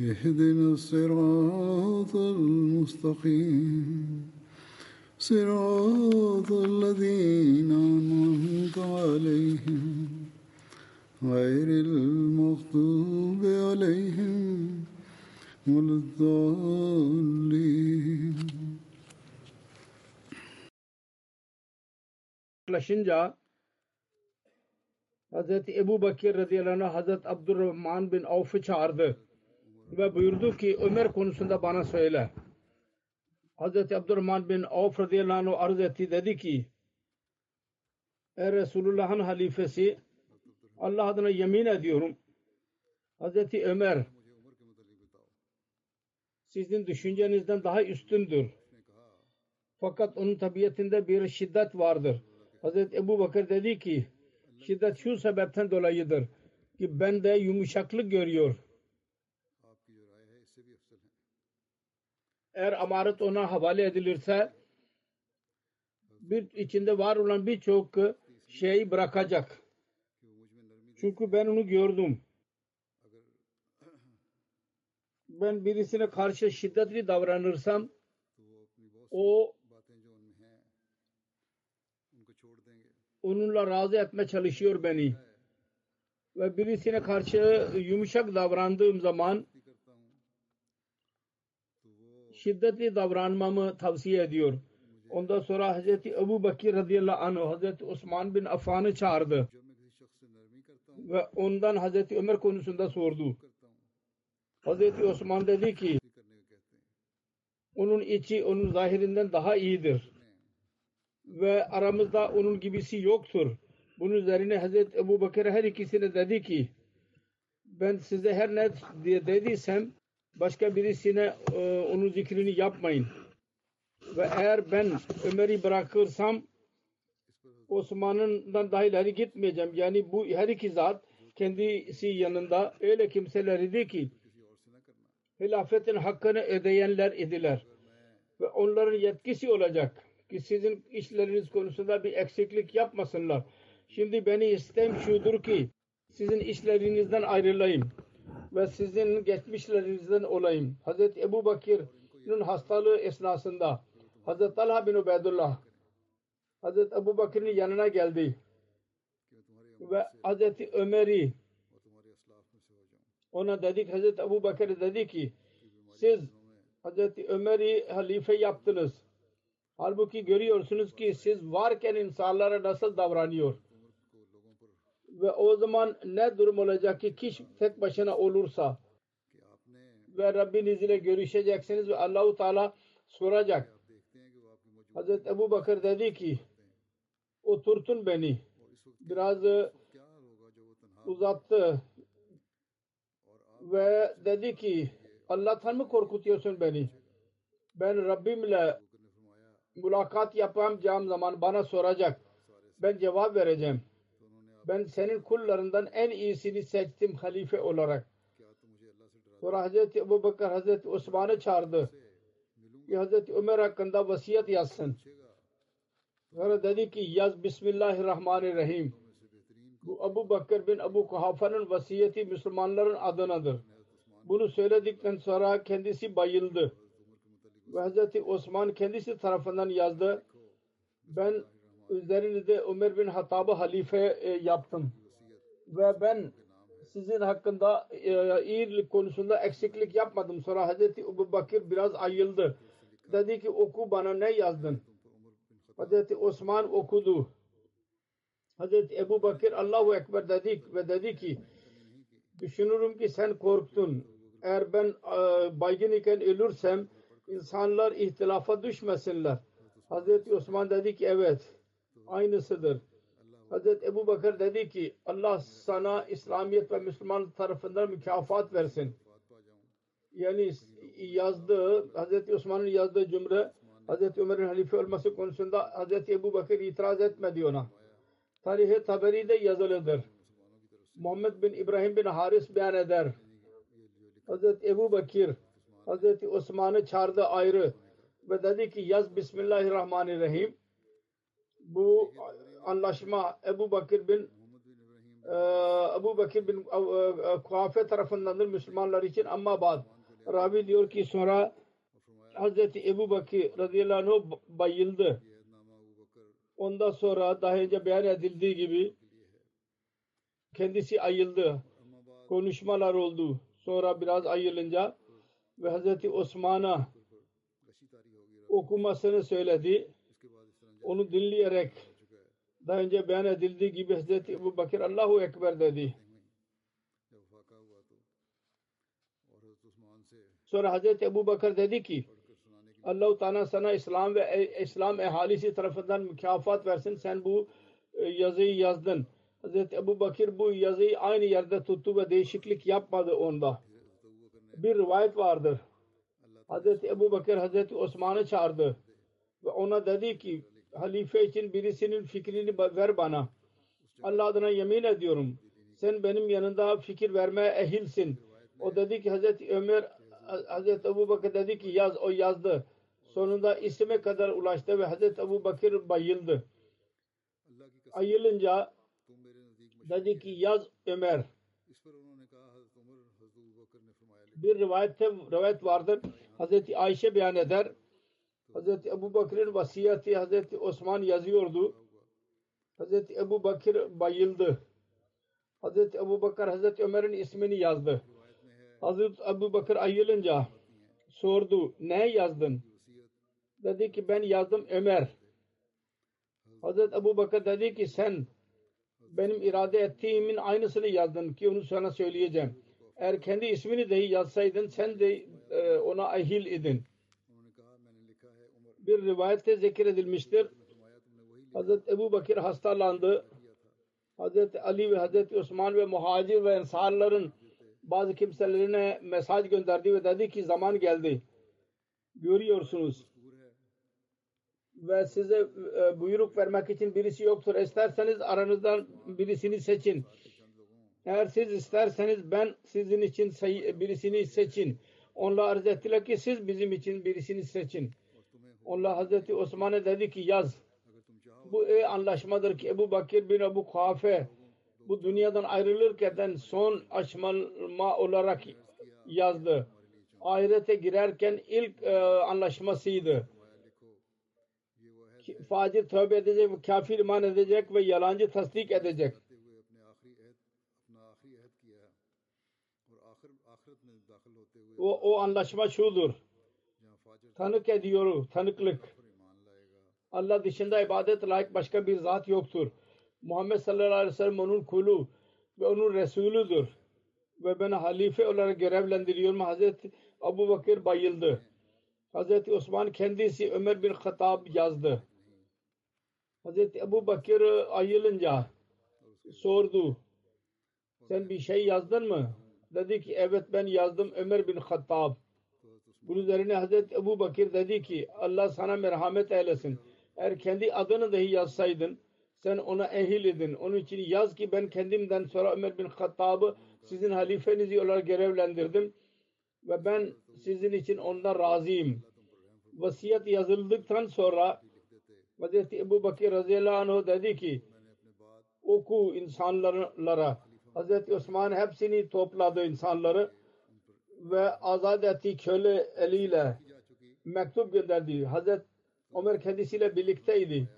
اهدنا الصراط المستقيم. صراط الذين أنعمت عليهم. غير المغضوب عليهم ولا الضالين. जा ابو بكر बकीर रज़ी अला हज़रत अब्दुल रहमान बिन औफ़ छा ve buyurdu ki Ömer konusunda bana söyle. Hazreti Abdurrahman bin Avf radıyallahu anh arz etti dedi ki Ey Resulullah'ın halifesi Allah adına yemin ediyorum Hazreti Ömer sizin düşüncenizden daha üstündür. Fakat onun tabiatinde bir şiddet vardır. Hazreti Ebu Bakır dedi ki şiddet şu sebepten dolayıdır ki ben de yumuşaklık görüyor. Eğer amaret ona havale edilirse bir içinde var olan birçok şeyi bırakacak. Çünkü ben onu gördüm. Ben birisine karşı şiddetli davranırsam o onunla razı etme çalışıyor beni. Ve birisine karşı yumuşak davrandığım zaman şiddetli davranmamı tavsiye ediyor. Ondan sonra Hazreti Ebu Bakir radıyallahu anh Hazreti Osman bin Affan'ı çağırdı. Ve ondan Hazreti Ömer konusunda sordu. Hazreti Osman dedi ki onun içi onun zahirinden daha iyidir. Ve aramızda onun gibisi yoktur. Bunun üzerine Hazreti Ebu Bakır her ikisine dedi ki ben size her ne diye dediysem başka birisine e, onun zikrini yapmayın. Ve eğer ben Ömer'i bırakırsam Osman'dan daha ileri gitmeyeceğim. Yani bu her iki zat kendisi yanında öyle kimseler idi ki hilafetin hakkını ödeyenler idiler. Ve onların yetkisi olacak ki sizin işleriniz konusunda bir eksiklik yapmasınlar. Şimdi beni istem şudur ki sizin işlerinizden ayrılayım ve sizin geçmişlerinizden olayım. Hazreti Ebu Bakir'in hastalığı esnasında Hazreti Talha bin Ubeydullah Hazreti Ebu Bakir'in yanına geldi ve Hazreti Ömer'i ona dedik Hazreti Ebu Bakır dedi ki siz Hazreti Ömer'i halife yaptınız. Halbuki görüyorsunuz ki siz varken insanlara nasıl davranıyor. Ve o zaman ne durum olacak ki kişi tek başına olursa ve Rabbiniz ile görüşeceksiniz ve Allahu Teala soracak. Hazreti Ebu Bakır dedi ki oturtun beni. Biraz uzattı ve dedi ki Allah'tan mı korkutuyorsun beni? Ben Rabbimle mülakat yapacağım zaman bana soracak. Ben cevap vereceğim. Ben senin kullarından en iyisini seçtim halife olarak. Sonra Hazreti Ebu Bakır Hazreti Osman'ı çağırdı. Ki Hazreti Ömer hakkında vasiyet yazsın. Sonra dedi ki yaz Bismillahirrahmanirrahim. Bu Abu Bakır bin Abu Kuhafa'nın vasiyeti Müslümanların adınadır. Bunu söyledikten sonra kendisi bayıldı. Ve Hazreti Osman kendisi tarafından yazdı. Ben üzerinizde Ömer bin Hattab'ı halife e, yaptım. Ve ben sizin hakkında e, iyilik konusunda eksiklik yapmadım. Sonra Hazreti Ebu Bakır biraz ayıldı. Dedi ki oku bana ne yazdın? Hazreti Osman okudu. Hazreti Ebu Bakır Allahu Ekber dedi ve dedi ki düşünürüm ki sen korktun. Eğer ben e, baygın iken ölürsem insanlar ihtilafa düşmesinler. Hazreti Osman dedi ki evet aynısıdır. Hazreti Ebu Bakır dedi ki Allah sana İslamiyet ve Müslüman tarafından mükafat versin. Yani yazdığı Hazreti Osman'ın yazdığı cümle Hazreti Ömer'in halife olması konusunda Hazreti Ebu Bakır itiraz etmedi ona. Tarih-i Taberi'de yazılıdır. Muhammed bin İbrahim bin Haris beyan eder. Hazreti Ebu Bakir Hazreti Osman'ı çağırdı ayrı ve dedi ki yaz Bismillahirrahmanirrahim. Bu anlaşma Ebu Bakir bin e, Ebu Bakir bin e, e, Kuhafe tarafındandır Müslümanlar için ama bad Ravi diyor ki sonra Hazreti Ebu Bakir radıyallahu anh bayıldı. Ondan sonra daha önce beyan edildiği gibi kendisi ayıldı. Konuşmalar oldu. Sonra biraz ayılınca ve Hazreti Osman'a okumasını söyledi. Onu dinleyerek daha önce beyan edildiği gibi Hazreti Ebu Bakır Allahu Ekber dedi. Sonra Hazreti Ebu Bakır dedi ki Allah-u Teala sana İslam ve e, İslam ehalisi tarafından mükafat versin. Sen bu e, yazıyı yazdın. Hazreti Ebu Bakır bu yazıyı aynı yerde tuttu ve değişiklik yapmadı onda. Bir rivayet vardır. Hazreti Ebu Bakır Hazreti Osman'ı çağırdı ve ona dedi ki halife için birisinin fikrini ver bana. Allah adına yemin ediyorum. Sen benim yanında fikir vermeye ehilsin. O dedi ki Hazreti Ömer Hazreti Ebu Bakır dedi ki yaz o yazdı. Sonunda isime kadar ulaştı ve Hazreti Ebu Bakır bayıldı. Ayılınca dedi ki yaz Ömer. Bir rivayette rivayet vardır. Hazreti Ayşe beyan eder. Hazreti Ebu Bakır'ın vasiyeti Hazreti Osman yazıyordu. Hazreti Ebu Bakır bayıldı. Hazreti Ebu Bakır Hazreti Ömer'in ismini yazdı. Hazreti Ebu Bakır ayılınca sordu. Ne yazdın? Dedi ki ben yazdım Ömer. Hazreti Ebu Bakır dedi ki sen benim irade ettiğimin aynısını yazdın ki onu sana söyleyeceğim. Eğer kendi ismini dahi yazsaydın sen de e, ona ahil idin. Bir rivayette zikredilmiştir. Hazreti Ebu Bakır hastalandı. Hazreti Ali ve Hazreti Osman ve muhacir ve ensarların bazı kimselerine mesaj gönderdi ve dedi ki zaman geldi. Görüyorsunuz. Ve size e, buyruk vermek için birisi yoktur. İsterseniz aranızdan birisini seçin. Eğer siz isterseniz ben sizin için birisini seçin. Onlar arz ettiler ki siz bizim için birisini seçin. Allah Hazreti Osman'a dedi ki yaz. Bu e anlaşmadır ki Ebu Bakir bin Ebu Kuhafe bu dünyadan ayrılırken son aşma olarak yazdı. Ahirete girerken ilk e, anlaşmasıydı. Facir tövbe edecek, kafir iman edecek ve yalancı tasdik edecek. O, o anlaşma şudur. Tanık ediyor, tanıklık. Allah dışında ibadet layık başka bir zat yoktur. Muhammed sallallahu aleyhi ve sellem onun kulu ve onun Resulüdür. Ve beni halife olarak görevlendiriyor. Hazreti Abu Bakır bayıldı. Hazreti Osman kendisi Ömer bin Hattab yazdı. Hazreti Ebu Bakır ayılınca sordu. Sen bir şey yazdın mı? Dedi ki evet ben yazdım Ömer bin Hattab. Bunun üzerine Hazreti Ebu Bakır dedi ki Allah sana merhamet eylesin. Eğer kendi adını dahi yazsaydın sen ona ehil edin. Onun için yaz ki ben kendimden sonra Ömer bin Hattab'ı sizin halifeniz olarak görevlendirdim ve ben sizin için ondan razıyım. Vasiyet yazıldıktan sonra Hazreti Ebu Bakir radıyallahu anh dedi ki oku insanlara Hazreti Osman hepsini topladı insanları ve azad ettiği köle eliyle mektup gönderdi. Hazreti Ömer kendisiyle birlikteydi.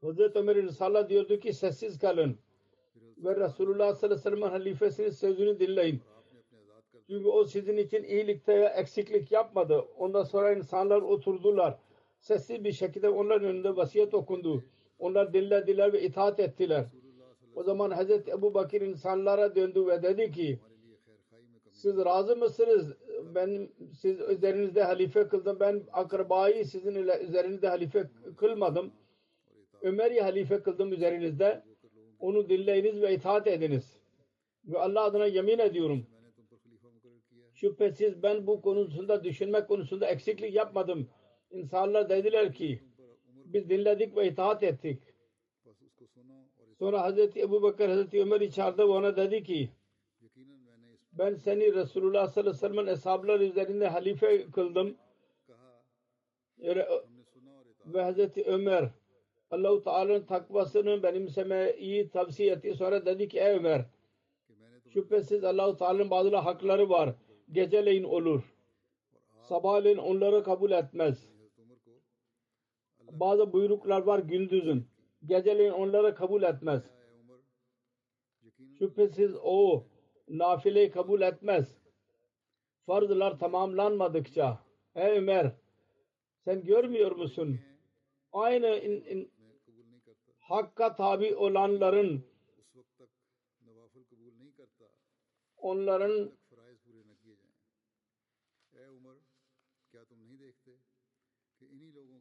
Hazreti Ömer'in Risale diyordu ki sessiz kalın. ve Resulullah sallallahu aleyhi ve sellem'in halifesinin sözünü dinleyin. Çünkü o sizin için iyilikte eksiklik yapmadı. Ondan sonra insanlar oturdular. Sessiz bir şekilde onların önünde vasiyet okundu. Onlar dinlediler ve itaat ettiler. O zaman Hazreti Ebu Bakir insanlara döndü ve dedi ki siz razı mısınız? Ben siz üzerinizde halife kıldım. Ben akrabayı sizin üzerinizde halife kılmadım. Ömer'i halife kıldım üzerinizde. Onu dinleyiniz ve itaat ediniz. Ve Allah adına yemin ediyorum. Şüphesiz ben bu konusunda düşünmek konusunda eksiklik yapmadım. İnsanlar dediler ki biz dinledik ve itaat ettik. Sonra Hazreti Ebu Bakır Hazreti Ömer'i çağırdı ve ona dedi ki ben seni Resulullah sallallahu aleyhi ve sellem'in eshabları üzerinde halife kıldım. Ve Hazreti Ömer Allah-u Teala'nın takvasını benimsemeyi tavsiye etti. Sonra dedi ki ey Ömer şüphesiz Allah-u Teala'nın bazı hakları var. Geceleyin olur. Sabahleyin onları kabul etmez. Bazı buyruklar var gündüzün. Geceleyin onları kabul etmez. Şüphesiz o nafileyi kabul etmez. Farzlar tamamlanmadıkça. Ey Ömer sen görmüyor musun? Aynı in, in, hakka tabi olanların onların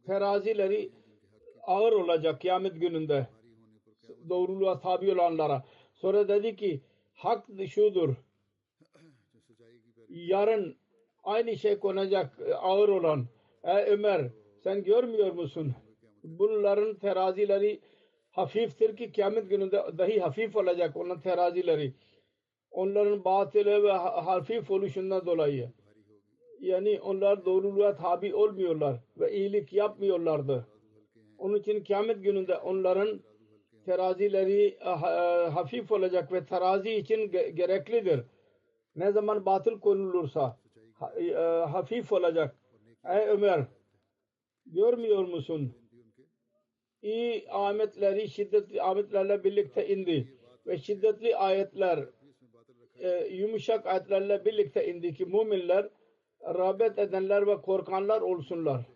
terazileri ağır olacak kıyamet gününde doğruluğa tabi olanlara. Sonra dedi ki hak şudur. Yarın aynı şey konacak ağır olan. Ey Ömer sen görmüyor musun? Bunların terazileri hafiftir ki kıyamet gününde dahi hafif olacak onun terazileri. Onların batılı ve hafif oluşundan dolayı. Yani onlar doğruluğa tabi olmuyorlar ve iyilik yapmıyorlardı. Onun için kıyamet gününde onların terazileri hafif olacak ve terazi için gereklidir. Ne zaman batıl konulursa hafif olacak. Ey Ömer görmüyor musun? İyi ametleri şiddetli ametlerle birlikte indi ve şiddetli ayetler e, yumuşak ayetlerle birlikte indi ki müminler rağbet edenler ve korkanlar olsunlar.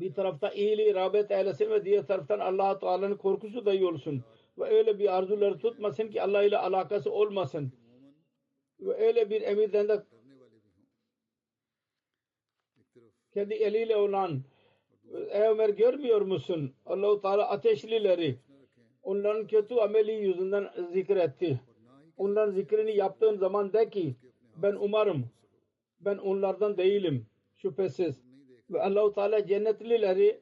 Bir tarafta iyiliği rağbet eylesin ve diğer taraftan allah Teala'nın korkusu da iyi olsun. Ve öyle bir arzuları tutmasın ki Allah ile alakası olmasın. Ve öyle bir emirden de kendi eliyle olan Ey Ömer görmüyor musun? Allah-u Teala ateşlileri onların kötü ameli yüzünden zikretti. Onların zikrini yaptığın zaman de ki ben umarım ben onlardan değilim şüphesiz. Ve Allah-u Teala cennetlileri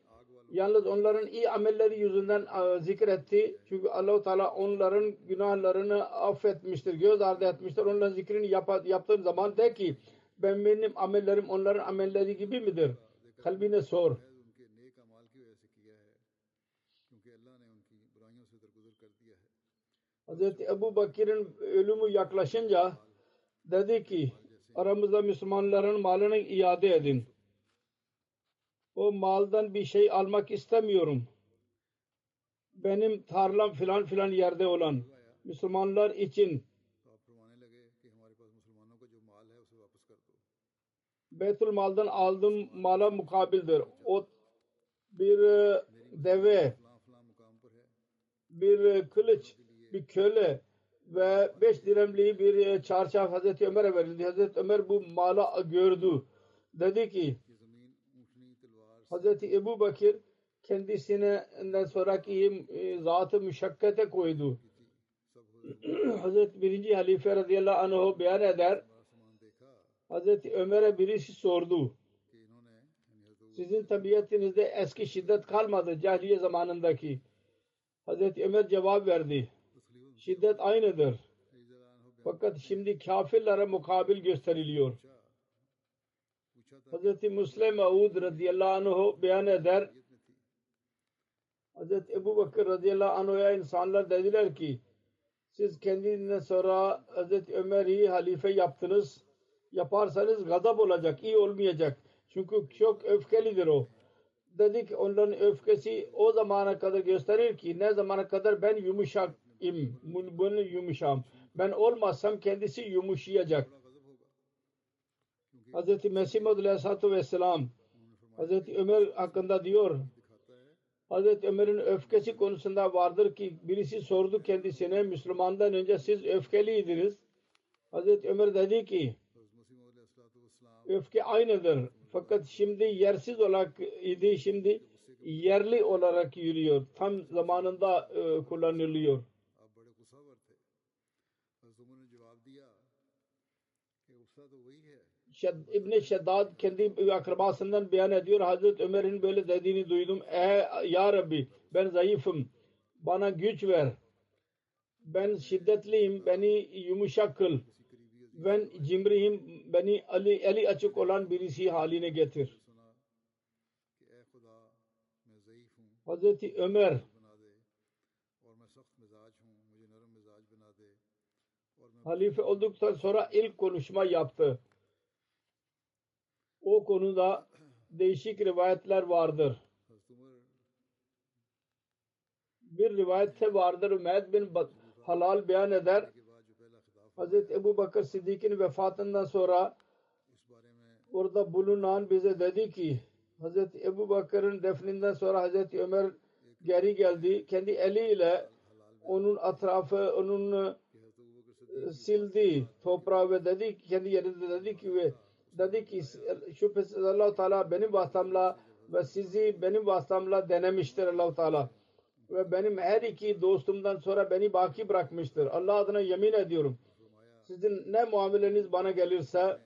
yalnız onların iyi amelleri yüzünden zikretti. Çünkü Allah-u Teala onların günahlarını affetmiştir, göz ardı etmiştir. Onların zikrini yap yaptığın zaman de ki ben benim amellerim onların amelleri gibi midir? Kalbine sor. Hazreti Ebu Bakir'in ölümü yaklaşınca dedi ki aramızda Müslümanların malını iade edin. O maldan bir şey almak istemiyorum. Benim tarlam filan filan yerde olan Müslümanlar için Beytül Mal'dan aldığım mala mukabildir. O bir deve, bir kılıç, bir köle ve beş diremli bir çarşaf Hazreti Ömer'e verildi. Hazreti Ömer bu mala gördü. Dedi ki Hazreti Ebu Bakir kendisine sonraki zatı müşakkate koydu. Hazreti birinci halife radıyallahu anh beyan eder. Hazreti Ömer'e birisi sordu. Sizin tabiatinizde eski şiddet kalmadı cahiliye zamanındaki. Hazreti Ömer cevap verdi. Şiddet aynıdır. Fakat şimdi kafirlere mukabil gösteriliyor. Hazreti Müslim Maud radıyallahu anh beyan eder. Hazreti Ebu Bakır radıyallahu anh'a insanlar dediler ki siz kendinden sonra Hazreti Ömer'i halife yaptınız. Yaparsanız gazap olacak, iyi olmayacak. Çünkü çok öfkelidir o. Dedik onların öfkesi o zamana kadar gösterir ki ne zamana kadar ben yumuşak im. Bunu yumuşam. Ben olmazsam kendisi yumuşayacak. Hz. Mesih Aleyhisselatü Vesselam Hz. Ömer hakkında diyor Hz. Ömer'in öfkesi konusunda vardır ki birisi sordu kendisine Müslümandan önce siz öfkeliydiniz. Hz. Ömer dedi ki öfke aynıdır. Fakat şimdi yersiz olarak idi şimdi yerli olarak yürüyor. Tam zamanında e, kullanılıyor. İbn Şedad kendi akrabasından beyan ediyor. Hazreti Ömer'in böyle dediğini duydum. E ya Rabbi ben zayıfım. Bana güç ver. Ben şiddetliyim. Beni yumuşak kıl. Ben cimriyim. Beni Ali, eli açık olan birisi haline getir. Hazreti Ömer halife olduktan sonra ilk konuşma yaptı o konuda değişik rivayetler vardır. Bir rivayette vardır Ümed bin Halal beyan eder. Hz. Ebu Bakır Siddiq'in vefatından sonra orada bulunan bize dedi ki Hz. Ebu Bakır'ın defninden sonra Hz. Ömer geri geldi. Kendi eliyle onun etrafı, onun e, sildi toprağı ve dedi kendi yerinde dedi ki ve dedi ki şüphesiz allah Teala benim vasıtamla ve sizi benim vasıtamla denemiştir allah Teala. Ve benim her iki dostumdan sonra beni baki bırakmıştır. Allah adına yemin ediyorum. Sizin ne muameleniz bana gelirse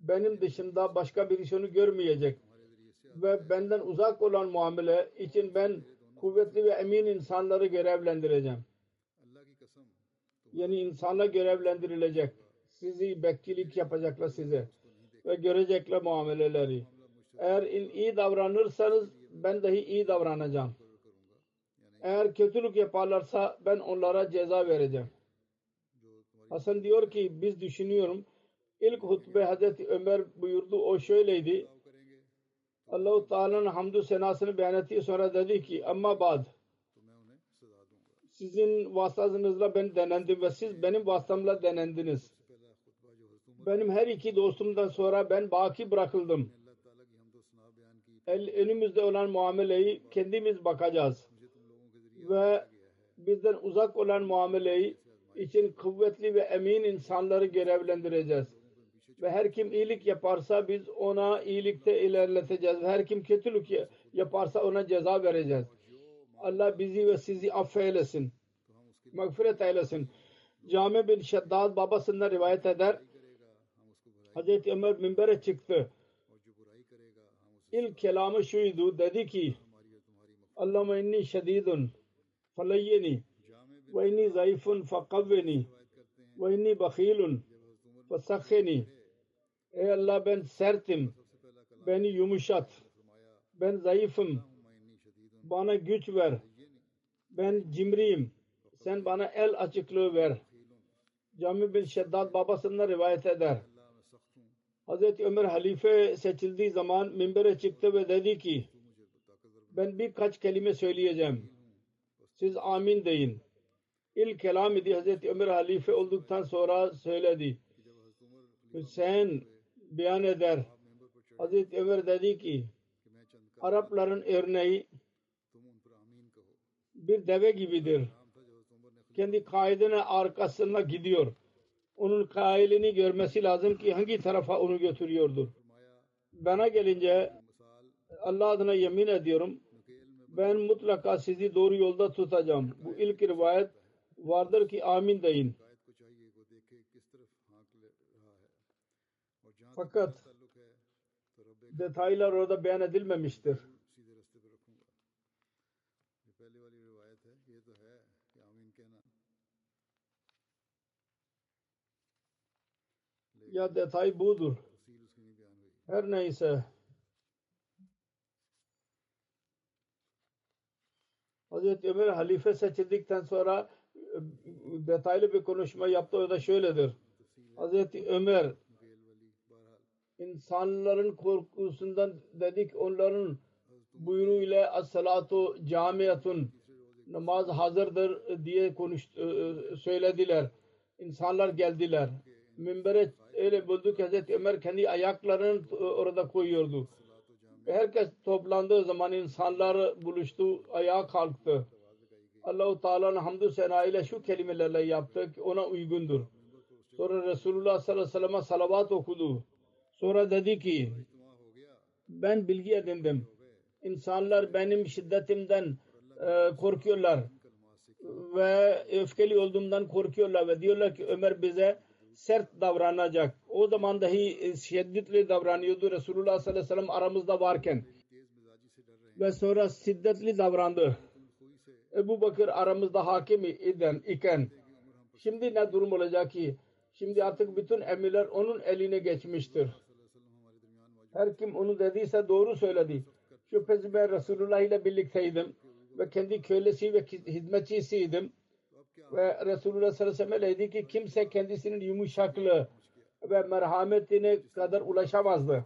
benim dışında başka birisi onu görmeyecek. Ve benden uzak olan muamele için ben kuvvetli ve emin insanları görevlendireceğim. Yani insana görevlendirilecek. Sizi bekçilik yapacaklar size ve görecekler muameleleri. Eğer iyi davranırsanız ben dahi iyi davranacağım. Eğer kötülük yaparlarsa ben onlara ceza vereceğim. Hasan diyor ki biz düşünüyorum ilk hutbe Hazreti Ömer buyurdu o şöyleydi. Allah-u Teala'nın hamdü senasını beyan etti. Sonra dedi ki ama bad sizin vasıtanızla ben denendim ve siz benim vasıtamla denendiniz. Benim her iki dostumdan sonra ben baki bırakıldım. El, önümüzde olan muameleyi kendimiz bakacağız. Ve bizden uzak olan muameleyi için kuvvetli ve emin insanları görevlendireceğiz. Ve her kim iyilik yaparsa biz ona iyilikte ilerleteceğiz. Ve her kim kötülük yaparsa ona ceza vereceğiz. Allah bizi ve sizi affeylesin. Mağfiret eylesin. Cami bin Şeddad babasından rivayet eder. Hazreti Ömer minbere çıktı. İlk kelamı şuydu. Dedi ki Allahümme inni şedidun falayyeni ve inni zayıfun fakavveni ve inni bakhilun fasakheni Ey Allah ben sertim. Beni yumuşat. Ben zayıfım. Bana güç ver. Ben cimriyim. Sen bana el açıklığı ver. Cami bin Şeddat babasından rivayet eder. Hazreti Ömer halife seçildiği zaman minbere çıktı ve dedi ki ben birkaç kelime söyleyeceğim. Siz amin deyin. İlk kelam idi Hazreti Ömer halife olduktan sonra söyledi. Hüseyin beyan eder. Hazreti Ömer dedi ki Arapların örneği bir deve gibidir. Kendi kaidine arkasına gidiyor onun kailini görmesi lazım ki hangi tarafa onu götürüyordur. Bana gelince Allah adına yemin ediyorum ben mutlaka sizi doğru yolda tutacağım. Bu ilk rivayet vardır ki amin deyin. Fakat detaylar orada beyan edilmemiştir. ya detay budur. Her neyse Hazreti Ömer halife seçildikten sonra e, detaylı bir konuşma yaptı. O da şöyledir. Hazreti Ömer insanların korkusundan dedik onların buyruğuyla as-salatu camiyatun namaz hazırdır diye konuş e, e, söylediler. İnsanlar geldiler. Minbere öyle bulduk Hazreti Ömer kendi ayaklarını e, orada koyuyordu. Herkes toplandığı zaman insanlar buluştu, ayağa kalktı. Allahu Teala'nın hamdü sena ile şu kelimelerle yaptı ki ona uygundur. Sonra Resulullah sallallahu aleyhi ve sellem'e salavat okudu. Sonra dedi ki ben bilgi edindim. İnsanlar benim şiddetimden e, korkuyorlar ve öfkeli olduğumdan korkuyorlar ve diyorlar ki Ömer bize sert davranacak. O zaman dahi şiddetli davranıyordu Resulullah sallallahu aleyhi ve sellem aramızda varken ve sonra şiddetli davrandı. Ebu Bakır aramızda hakim iden, iken şimdi ne durum olacak ki şimdi artık bütün emirler onun eline geçmiştir. Her kim onu dediyse doğru söyledi. Şüphesiz ben Resulullah ile birlikteydim ve kendi kölesi ve hizmetçisiydim. Ve Resulullah sallallahu aleyhi ve sellem dedi ki kimse kendisinin yumuşaklığı ve merhametine kadar ulaşamazdı.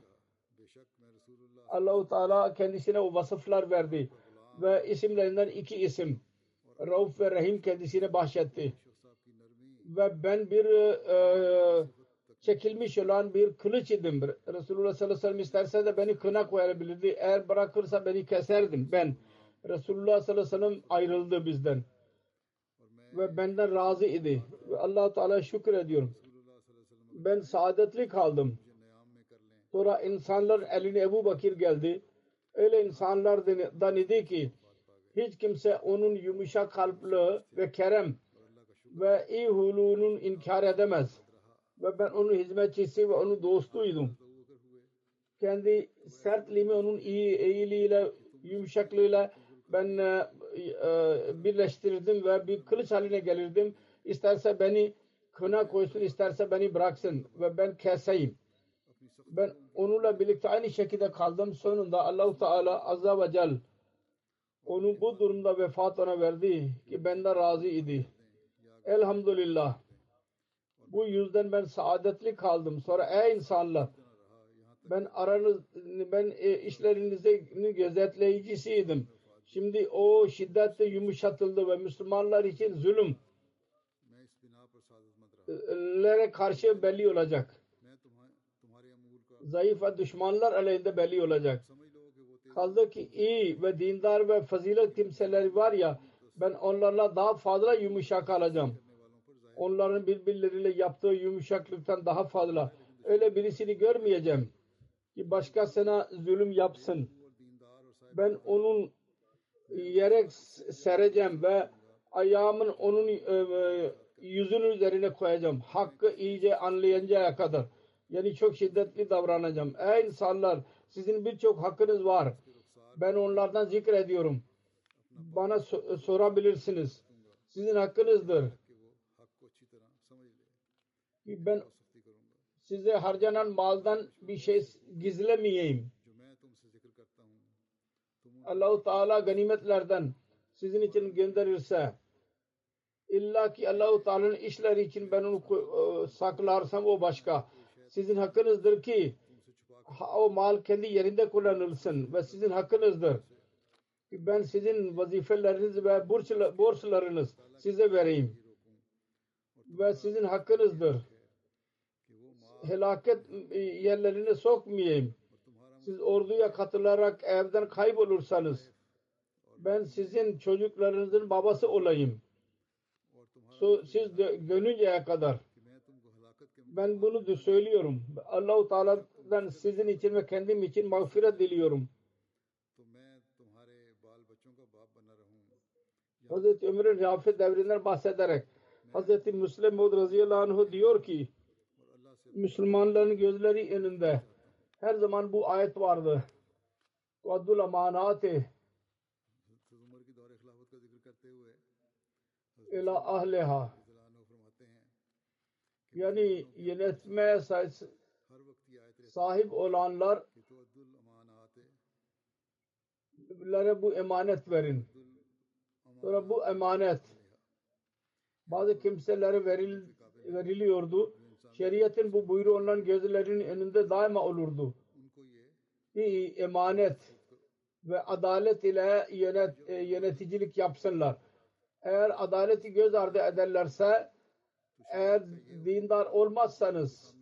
Allahu Teala kendisine o vasıflar verdi ve isimlerinden iki isim Rauf ve Rahim kendisine bahşetti. Ve ben bir e, çekilmiş olan bir kılıç idim. Resulullah sallallahu aleyhi ve sellem isterse de beni kına koyabilirdi. Eğer bırakırsa beni keserdim. Ben Resulullah sallallahu aleyhi ve sellem ayrıldı bizden. Ve benden razı idi. Ve allah Teala şükür ediyorum. Ben saadetli kaldım. Sonra insanlar eline Ebu Bakir geldi. Öyle insanlardan idi ki hiç kimse onun yumuşak kalpli ve kerem ve iyi hulunun inkar edemez. Ve ben onun hizmetçisi ve onun dostuydum. Kendi sertliğimi onun iyi iyiliğiyle, yumuşaklığıyla ben e, birleştirdim ve bir kılıç haline gelirdim. İsterse beni kına koysun, isterse beni bıraksın ve ben keseyim. Ben onunla birlikte aynı şekilde kaldım. Sonunda Allahu Teala Azza ve Celle onu bu durumda vefat ona verdi ki benden razı idi. Elhamdülillah. Bu yüzden ben saadetli kaldım. Sonra ey insanlar ben aranız ben e, işlerinizi gözetleyicisiydim. Şimdi o şiddetle yumuşatıldı ve Müslümanlar için zulüm lere karşı belli olacak. Zayıf ve düşmanlar aleyhinde belli olacak. Kaldı ki iyi ve dindar ve fazilet kimseler var ya ben onlarla daha fazla yumuşak alacağım. Onların birbirleriyle yaptığı yumuşaklıktan daha fazla. Öyle birisini görmeyeceğim ki başkasına zulüm yapsın. Ben onun yere sereceğim ve ayağımın onun e, yüzünün üzerine koyacağım. Hakkı iyice anlayıncaya kadar. Yani çok şiddetli davranacağım. Ey insanlar sizin birçok hakkınız var. Ben onlardan zikrediyorum. Bana so- sorabilirsiniz. Sizin hakkınızdır. Ben size harcanan maldan bir şey gizlemeyeyim. Allahu Teala ganimetlerden sizin için gönderirse illa ki Allahu Teala'nın işleri için ben onu saklarsam o başka. Sizin hakkınızdır ki o mal kendi yerinde kullanılsın ve sizin hakkınızdır. Ben sizin vazifeleriniz ve borçlarınız size vereyim. Ve sizin hakkınızdır. Helaket yerlerine sokmayayım. Siz orduya katılarak evden kaybolursanız ben sizin çocuklarınızın babası olayım. So, siz dönünceye kadar ben bunu da söylüyorum. Allahu Teala'dan sizin için ve kendim için mağfiret diliyorum. Hazreti Ömer'in Rafet devrinden bahsederek Hazreti Müslim Maud radıyallahu anh diyor ki Müslümanların gözleri önünde her zaman bu ayet vardı. Vaddul amanate ila ahleha yani yönetmeye sahip olanlar birbirlere bu emanet verin. Sonra bu emanet bazı kimselere veril, veriliyordu. Şeriatın bu buyruğu onların gözlerinin önünde daima olurdu. Bir emanet ve adalet ile yönet, yöneticilik yapsınlar. eğer adaleti göz ardı ederlerse eğer dindar olmazsanız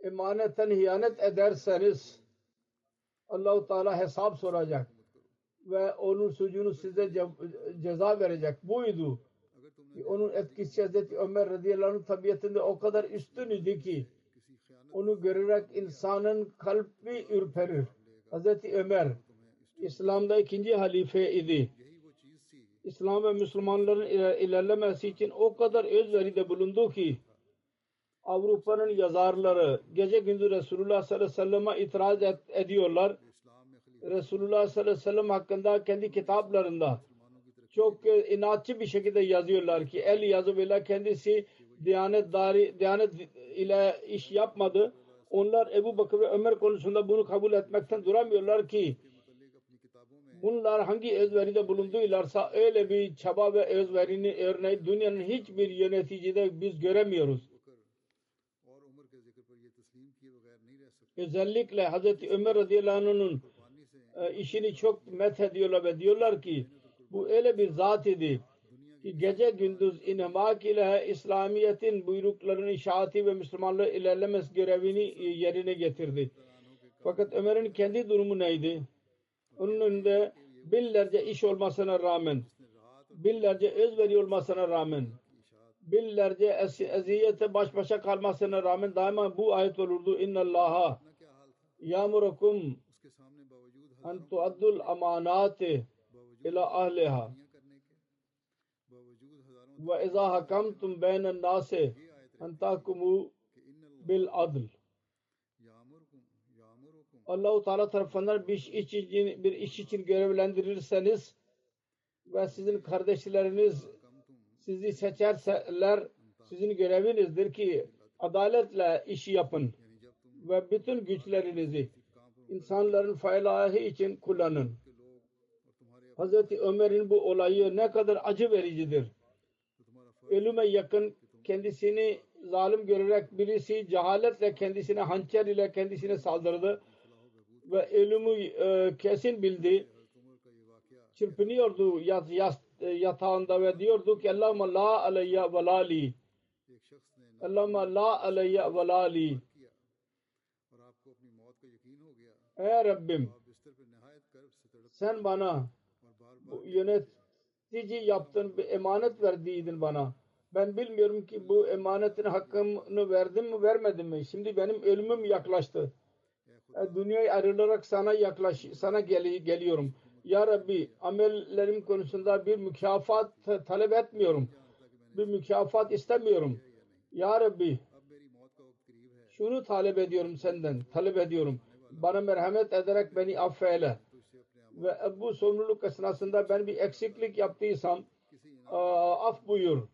emaneten hiyanet ederseniz Allahu Teala hesap soracak ve onun suçunu size ce- ceza verecek. Buydu onun etkisi Hazreti Ömer radıyallahu anh tabiatında o kadar üstün idi ki onu görerek insanın kalbi ürperir. Hazreti Ömer İslam'da ikinci halife idi. İslam ve Müslümanların ilerlemesi için o kadar özveride bulundu ki Avrupa'nın yazarları gece gündüz Resulullah sallallahu aleyhi ve sellem'e itiraz ediyorlar. Resulullah sallallahu aleyhi ve sellem hakkında kendi kitaplarında çok e, inatçı bir şekilde yazıyorlar ki el yazıyla kendisi Diyanet, dari, Diyanet ile iş yapmadı. Onlar Ebu Bakır ve Ömer konusunda bunu kabul etmekten duramıyorlar ki bunlar hangi özveride bulunduylarsa öyle bir çaba ve özverinin örneği dünyanın hiçbir yöneticide biz göremiyoruz. Özellikle Hz. Ömer radıyallahu anh'ın e, işini çok meth ediyorlar ve diyorlar ki bu öyle bir zat idi ki gece gündüz inhimak ile İslamiyet'in buyruklarının şaati ve Müslümanların ilerlemesi görevini e, yerine getirdi. Fakat Ömer'in kendi durumu neydi? Onun önünde binlerce iş olmasına rağmen, binlerce özveri olmasına rağmen, binlerce eziyete baş başa kalmasına rağmen daima bu ayet olurdu. İnna Allah'a yamurukum en tuaddul amanati ila ahliha. Ve izâ hakamtum beynen nâse entâkumu bil adl. Allah-u Teala tarafından bir iş için, bir iş için görevlendirilirseniz ve sizin kardeşleriniz sizi seçerler sizin görevinizdir ki adaletle işi yapın ve bütün güçlerinizi insanların faylahı için kullanın. Hazreti Ömer'in bu olayı ne kadar acı vericidir. Ölüme yakın kendisini zalim görerek birisi cehaletle kendisine hançer ile kendisine saldırdı ve ölümü e, kesin bildi. Çırpınıyordu yat, yat, e, yatağında ve diyordu ki Allahümme la aleyya ve la li. Allahümme la aleyya ve la li. Ey Rabbim sen bana yönetici yaptın, bir emanet verdiydin bana. Ben bilmiyorum ki bu emanetin hakkını verdim mi vermedim mi? Şimdi benim ölümüm yaklaştı. E, dünyayı ayrılarak sana yaklaş, sana gel geliyorum. Ya Rabbi amellerim konusunda bir mükafat talep etmiyorum. Bir mükafat istemiyorum. Ya Rabbi şunu talep ediyorum senden. Talep ediyorum. Bana merhamet ederek beni affeyle ve bu sorumluluk esnasında ben bir eksiklik yaptıysam af buyur.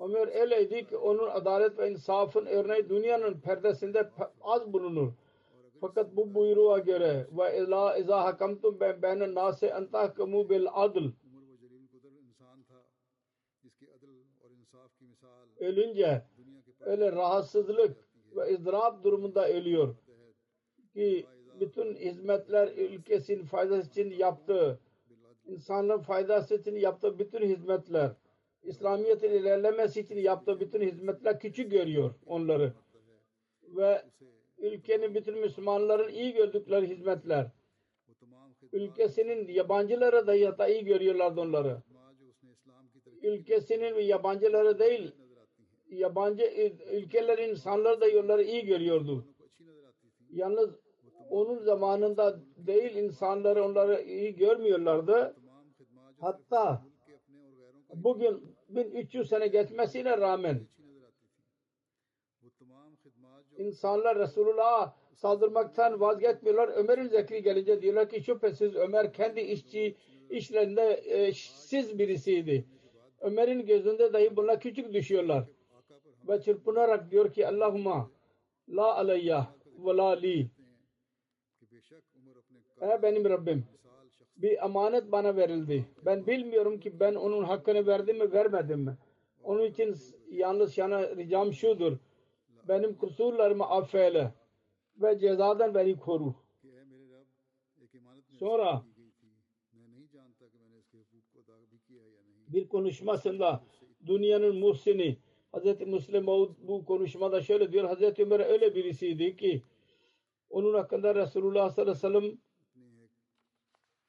Ömer eleydi ki onun adalet ve insafın örneği dünyanın perdesinde az bulunur. Fakat bu buyruğa göre ve la izâ hakamtum ben ben nase entahkumu bil adl. Ölünce öyle rahatsızlık ve izdirap durumunda ölüyor ki bütün hizmetler ülkesinin faydası için yaptığı, insanlığın faydası için yaptığı bütün hizmetler, İslamiyet'in ilerlemesi için yaptığı bütün hizmetler küçük görüyor onları. Ve ülkenin bütün Müslümanların iyi gördükleri hizmetler, ülkesinin yabancılara da yata iyi görüyorlardı onları. Ülkesinin yabancıları değil, yabancı ülkelerin insanları da yolları iyi görüyordu. Yalnız onun zamanında değil insanları onları iyi görmüyorlardı. Hatta bugün 1300 sene geçmesine rağmen insanlar Resulullah'a saldırmaktan vazgeçmiyorlar. Ömer'in zikri gelince diyorlar ki şüphesiz Ömer kendi işçi işlerinde e, siz birisiydi. Ömer'in gözünde dahi bunlar küçük düşüyorlar. Ve çırpınarak diyor ki Allahumma la aleyya ve la li Ey benim Rabbim bir emanet bana verildi. Ben bilmiyorum ki ben onun hakkını verdim mi vermedim mi. Onun için yalnız yana ricam şudur. Benim kusurlarımı affeyle ve cezadan beni koru. Sonra bir konuşmasında dünyanın muhsini Hz. Müslim Maud bu konuşmada şöyle diyor. Hz. Ömer öyle birisiydi ki onun hakkında Resulullah sallallahu aleyhi ve sellem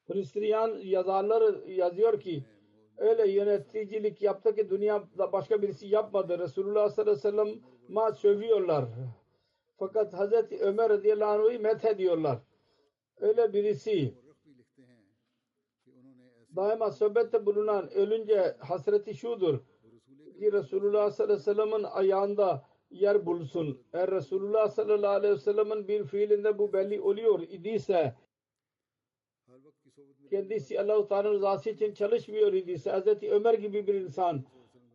Hristiyan yazarlar yazıyor ki öyle yöneticilik yaptı ki dünyada başka birisi yapmadı. Resulullah sallallahu aleyhi ve sellem ma sövüyorlar. Fakat Hazreti Ömer radıyallahu anh'ı met ediyorlar. Öyle birisi daima sohbette bulunan ölünce hasreti şudur ki Resulullah sallallahu aleyhi ve sellem'in ayağında yer bulsun. Eğer Resulullah sallallahu aleyhi ve sellem'in bir fiilinde bu belli oluyor idiyse kendisi Allah-u Teala'nın rızası için çalışmıyor idiyse Hz. Ömer gibi bir insan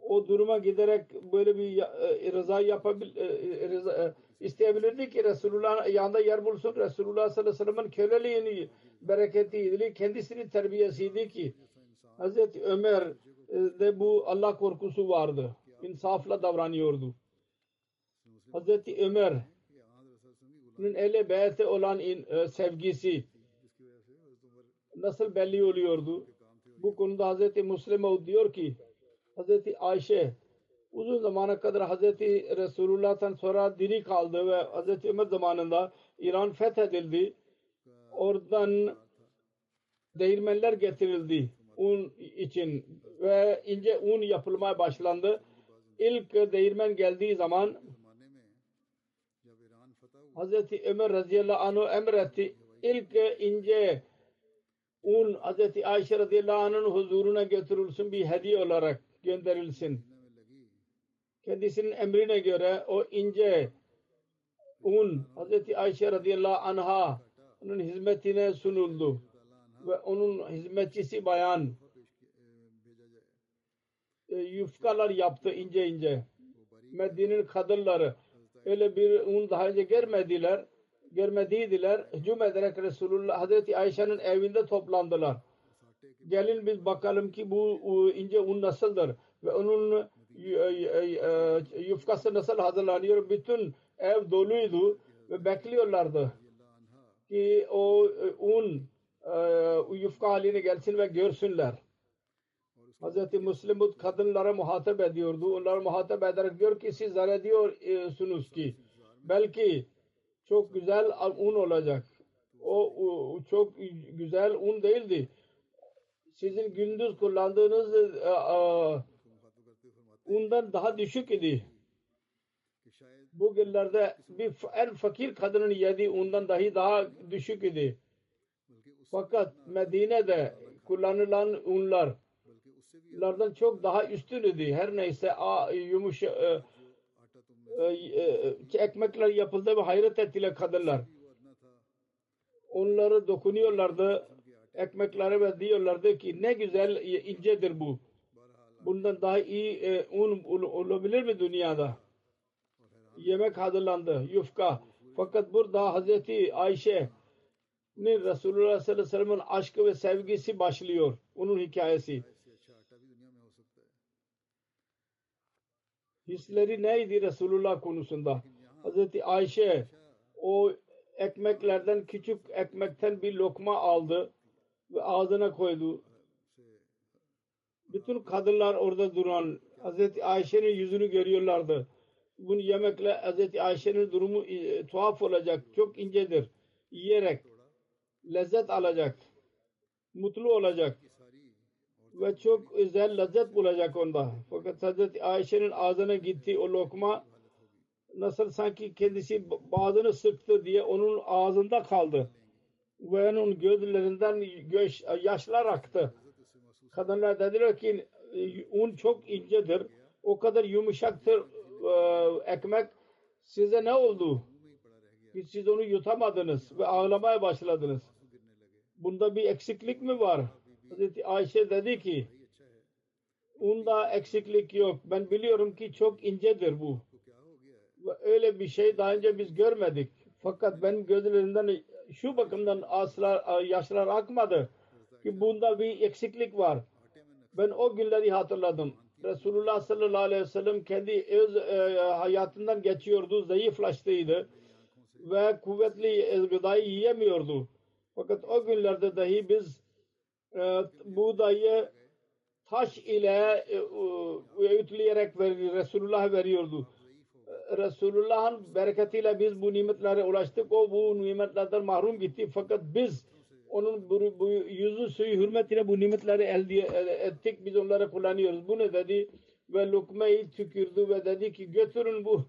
o duruma giderek böyle bir e, rıza yapabil e, e, isteyebilirdi ki Resulullah'ın yanında yer bulsun. Resulullah sallallahu aleyhi ve sellem'in köleliğini bereketiydi. Kendisinin terbiyesiydi ki Hz. Ömer de bu Allah korkusu vardı. İnsafla davranıyordu. Hz. Ömer'in ele beyte olan sevgisi nasıl belli oluyordu? Bu konuda Hz. Müslim diyor ki Hz. Ayşe uzun zamana kadar Hz. Resulullah'tan sonra diri kaldı ve Hz. Ömer zamanında İran fethedildi. Oradan değirmenler getirildi un için ve ince un yapılmaya başlandı. İlk değirmen geldiği zaman Hz. Ömer radıyallahu anh'ı emretti. İlk ince un Hz. Ayşe radıyallahu anh'ın huzuruna götürülsün bir hediye olarak gönderilsin. Kendisinin emrine göre o ince un Hz. Ayşe radıyallahu anh'a onun hizmetine sunuldu ve onun hizmetçisi bayan e, yufkalar yaptı ince ince. Medine'nin kadınları öyle bir un daha önce görmediler. Görmediydiler. Hücum ederek Resulullah Hazreti Ayşe'nin evinde toplandılar. Gelin biz bakalım ki bu ince un nasıldır ve onun yufkası nasıl hazırlanıyor. Bütün ev doluydu ve bekliyorlardı ki o un yufka haline gelsin ve görsünler. Hz. Müslim kadınlara muhatap ediyordu. Onları muhatap ederek diyor ki siz zannediyorsunuz ki belki çok güzel un olacak. O çok güzel un değildi. Sizin gündüz kullandığınız undan daha düşük idi. Bu günlerde bir en fakir kadının yediği undan dahi daha düşük idi. Fakat Medine'de kullanılan unlar lardan çok daha üstün idi. Her neyse a, yumuşak e, e, e, ekmekler yapıldı ve hayret ettiler kadınlar. Onları dokunuyorlardı ekmeklere ve diyorlardı ki ne güzel incedir bu. Bundan daha iyi e, un olabilir mi dünyada? Yemek hazırlandı. Yufka. Fakat burada Hazreti Ayşe Resulullah sallallahu aleyhi ve sellem'in aşkı ve sevgisi başlıyor. Onun hikayesi. Hisleri neydi Resulullah konusunda? Hazreti Ayşe o ekmeklerden küçük ekmekten bir lokma aldı ve ağzına koydu. Bütün kadınlar orada duran Hazreti Ayşe'nin yüzünü görüyorlardı. Bunu yemekle Hazreti Ayşe'nin durumu e, tuhaf olacak. Çok incedir. Yiyerek lezzet alacak. Mutlu olacak. Ve çok özel lezzet bulacak onda. Fakat Hazreti Ayşe'nin ağzına gitti o lokma nasıl sanki kendisi bazını sıktı diye onun ağzında kaldı. Ve onun gözlerinden göz, yaşlar aktı. Kadınlar dediler ki un çok incedir. O kadar yumuşaktır e, ekmek. Size ne oldu? Siz onu yutamadınız ve ağlamaya başladınız. Bunda bir eksiklik mi var? Hazreti Ayşe dedi ki unda eksiklik yok. Ben biliyorum ki çok incedir bu. Ve öyle bir şey daha önce biz görmedik. Fakat benim gözlerimden şu bakımdan asla yaşlar akmadı ki bunda bir eksiklik var. Ben o günleri hatırladım. Resulullah sallallahu aleyhi ve sellem kendi öz e, hayatından geçiyordu, zayıflaştıydı ve kuvvetli gıdayı yiyemiyordu. Fakat o günlerde dahi biz e, buğdayı taş ile e, e, öğütleyerek verir, Resulullah veriyordu. E, Resulullah'ın bereketiyle biz bu nimetlere ulaştık. O bu nimetlerden mahrum gitti. Fakat biz onun bu, bu yüzü suyu hürmetine bu nimetleri elde ettik. Biz onları kullanıyoruz. Bu ne dedi? Ve lokmayı tükürdü ve dedi ki götürün bu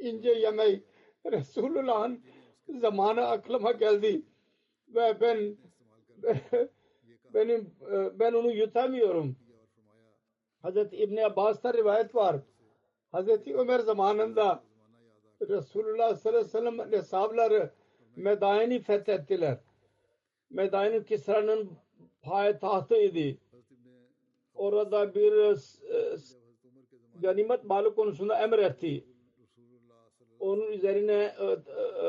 ince yemeği. Resulullah'ın zamanı aklıma geldi. Ve ben benim ben onu yutamıyorum. Hazreti İbn Abbas'ta rivayet var. Hazreti Ömer zamanında Resulullah sallallahu aleyhi ve sellem hesapları Medain'i fethettiler. Medain Kisra'nın payitahtı idi. Orada bir e, ganimet malı konusunda emretti. Onun üzerine e, e,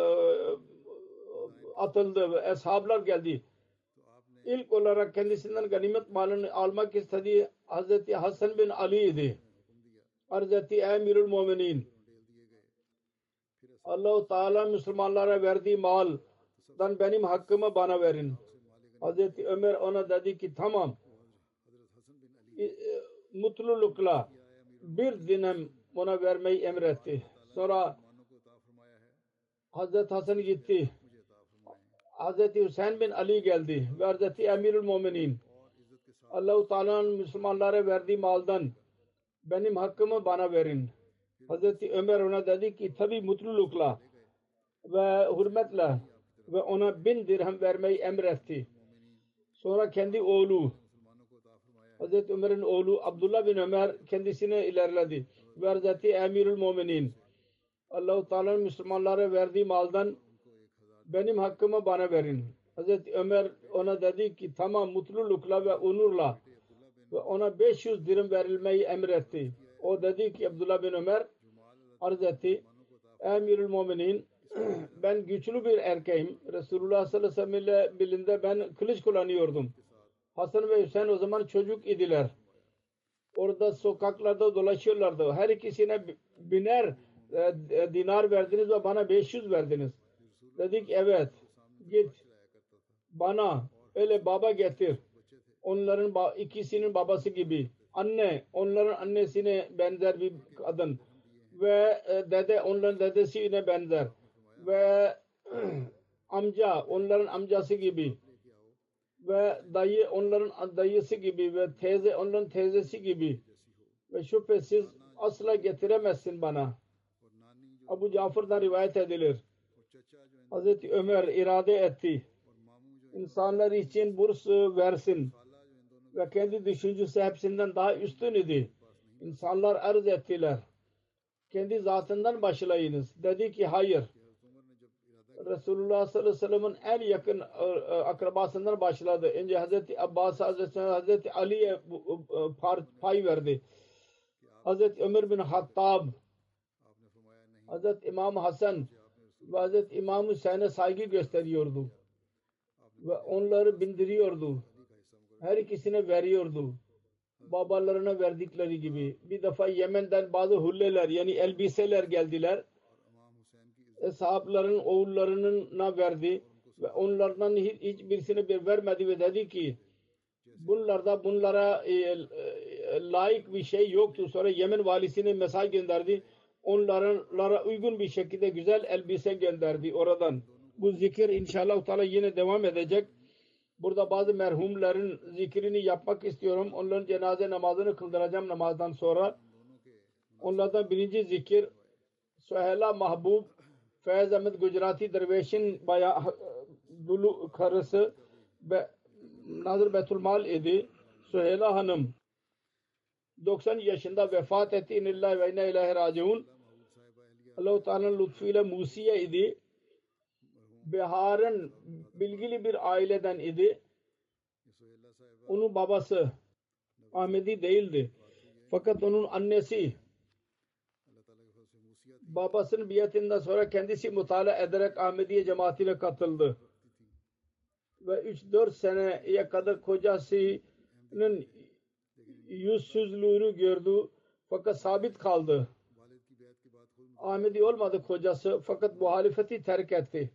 atıldı eshablar geldi. İlk olarak kendisinden ganimet malını almak istediği Hazreti Hasan bin Ali idi. Hazreti Emirül Muminin Allah-u Teala Müslümanlara verdiği maldan benim hakkımı bana verin. Hazreti Ömer ona dedi ki tamam mutlulukla bir dinem ona vermeyi emretti. Sonra Hazreti Hasan gitti. Hazreti Hüseyin bin Ali geldi ve Hazreti Emirül Muminin Allah-u Teala'nın Müslümanlara verdiği maldan benim hakkımı bana verin. Hazreti Ömer ona dedi ki tabi mutlulukla ve hürmetle ve ona bin dirhem vermeyi emretti. Sonra kendi oğlu Hazreti Ömer'in oğlu Abdullah bin Ömer kendisine ilerledi. Ve Hazreti Emirül Muminin Allah-u Teala'nın Müslümanlara verdiği maldan benim hakkımı bana verin. Hazreti Ömer ona dedi ki tamam mutlulukla ve onurla ve ona 500 dirim verilmeyi emretti. O dedi ki Abdullah bin Ömer arz etti. Emirül Muminin ben güçlü bir erkeğim. Resulullah sallallahu aleyhi ve sellem ile birinde ben kılıç kullanıyordum. Hasan ve Hüseyin o zaman çocuk idiler. Orada sokaklarda dolaşıyorlardı. Her ikisine biner e, dinar verdiniz ve bana 500 verdiniz. Dedik evet git bana öyle baba getir. Onların ikisinin babası gibi. Anne onların annesine benzer bir kadın. Ve e, dede onların dedesine benzer. Ve amca onların amcası gibi. Ve dayı onların dayısı gibi ve teyze onların teyzesi gibi. Ve şüphesiz asla getiremezsin bana. Abu Cafer'dan rivayet edilir. Hazreti Ömer irade etti. İnsanlar için burs versin. Ve kendi düşüncesi hepsinden daha üstün idi. İnsanlar arz ettiler. Kendi zatından başlayınız. Dedi ki hayır. Resulullah sallallahu aleyhi ve sellem'in en yakın e, e, akrabasından başladı. Önce Hazreti Abbas Hazreti, Hazreti Ali'ye e, pay verdi. Hazreti Ömer bin Hattab Hazreti İmam Hasan ve Hazreti İmam Hüseyin'e saygı gösteriyordu. Ve onları bindiriyordu. Her ikisine veriyordu. Babalarına verdikleri gibi. Bir defa Yemen'den bazı hulleler yani elbiseler geldiler. Sahabların oğullarına verdi ve onlardan hiç, hiçbirisine bir vermedi ve dedi ki bunlarda bunlara e, e, layık bir şey yoktu. Sonra Yemen valisine mesaj gönderdi onlara uygun bir şekilde güzel elbise gönderdi oradan. Bu zikir inşallah Teala yine devam edecek. Burada bazı merhumların zikrini yapmak istiyorum. Onların cenaze namazını kıldıracağım namazdan sonra. Onlardan birinci zikir Süheyla Mahbub Feyz Ahmet Gujarati Derveş'in bayağı dulu karısı ve Nazır Betülmal idi. Süheyla Hanım 90 yaşında vefat etti. İnillahi ve inna ilahi raciun. Allah-u Teala'nın lütfuyla Musiye idi. Bihar'ın bilgili bir aileden idi. Onun babası Ahmedi değildi. Fakat onun annesi babasının biyetinden sonra kendisi mutala ederek Ahmediye cemaatine katıldı. Ve 3-4 seneye kadar kocasının yüzsüzlüğünü gördü. Fakat sabit kaldı. Ahmedi olmadı kocası fakat muhalefeti terk etti.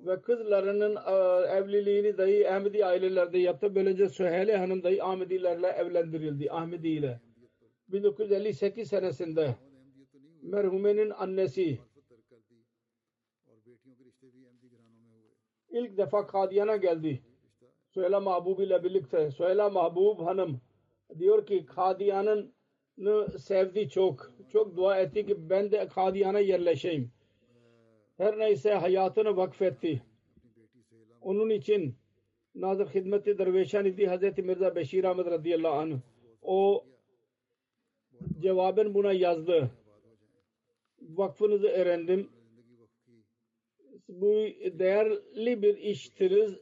ve kızlarının e, evliliğini dahi Ahmedi ailelerde yaptı. Böylece Süheyle Hanım dahi Ahmedilerle evlendirildi. Ahmedi ile. 1958 senesinde merhumenin annesi ilk defa Kadiyan'a geldi. Süheyla Mahbub ile birlikte. Süheyla Mahbub Hanım diyor ki Kadiyan'ın sevdi çok. Çok dua etti ki ben de Kadiyan'a yerleşeyim. Her neyse hayatını vakfetti. Onun için Nazır Hizmeti Derveşan idi Hazreti Mirza Beşir Ahmet radıyallahu anh. O cevaben buna yazdı. Vakfınızı öğrendim. Bu değerli bir iştiriz.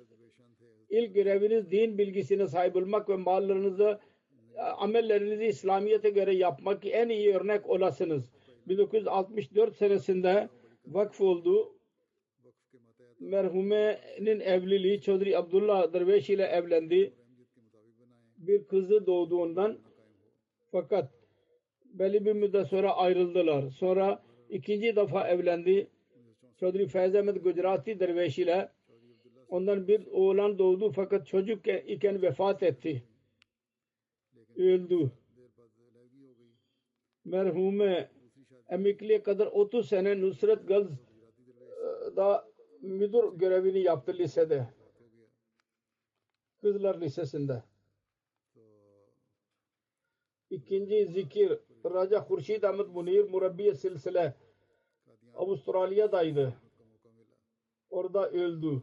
İlk göreviniz din bilgisine sahip olmak ve mallarınızı amellerinizi İslamiyet'e göre yapmak en iyi örnek olasınız. 1964 senesinde vakf oldu. Merhumenin evliliği Çodri Abdullah Derveş ile evlendi. Bir kızı doğduğundan fakat belli bir müddet sonra ayrıldılar. Sonra ikinci defa evlendi. Çodri Feyz Ahmet Gujarati Derveş ile ondan bir oğlan doğdu fakat çocuk iken vefat etti. Öldü. Merhume emekliye kadar 30 sene Nusret Gaz'da müdür görevini yaptı lisede. Kızlar Lisesi'nde. İkinci zikir Raja Khurşid Ahmet Munir Murabbiye Silsile Avustralya'daydı. Orada öldü.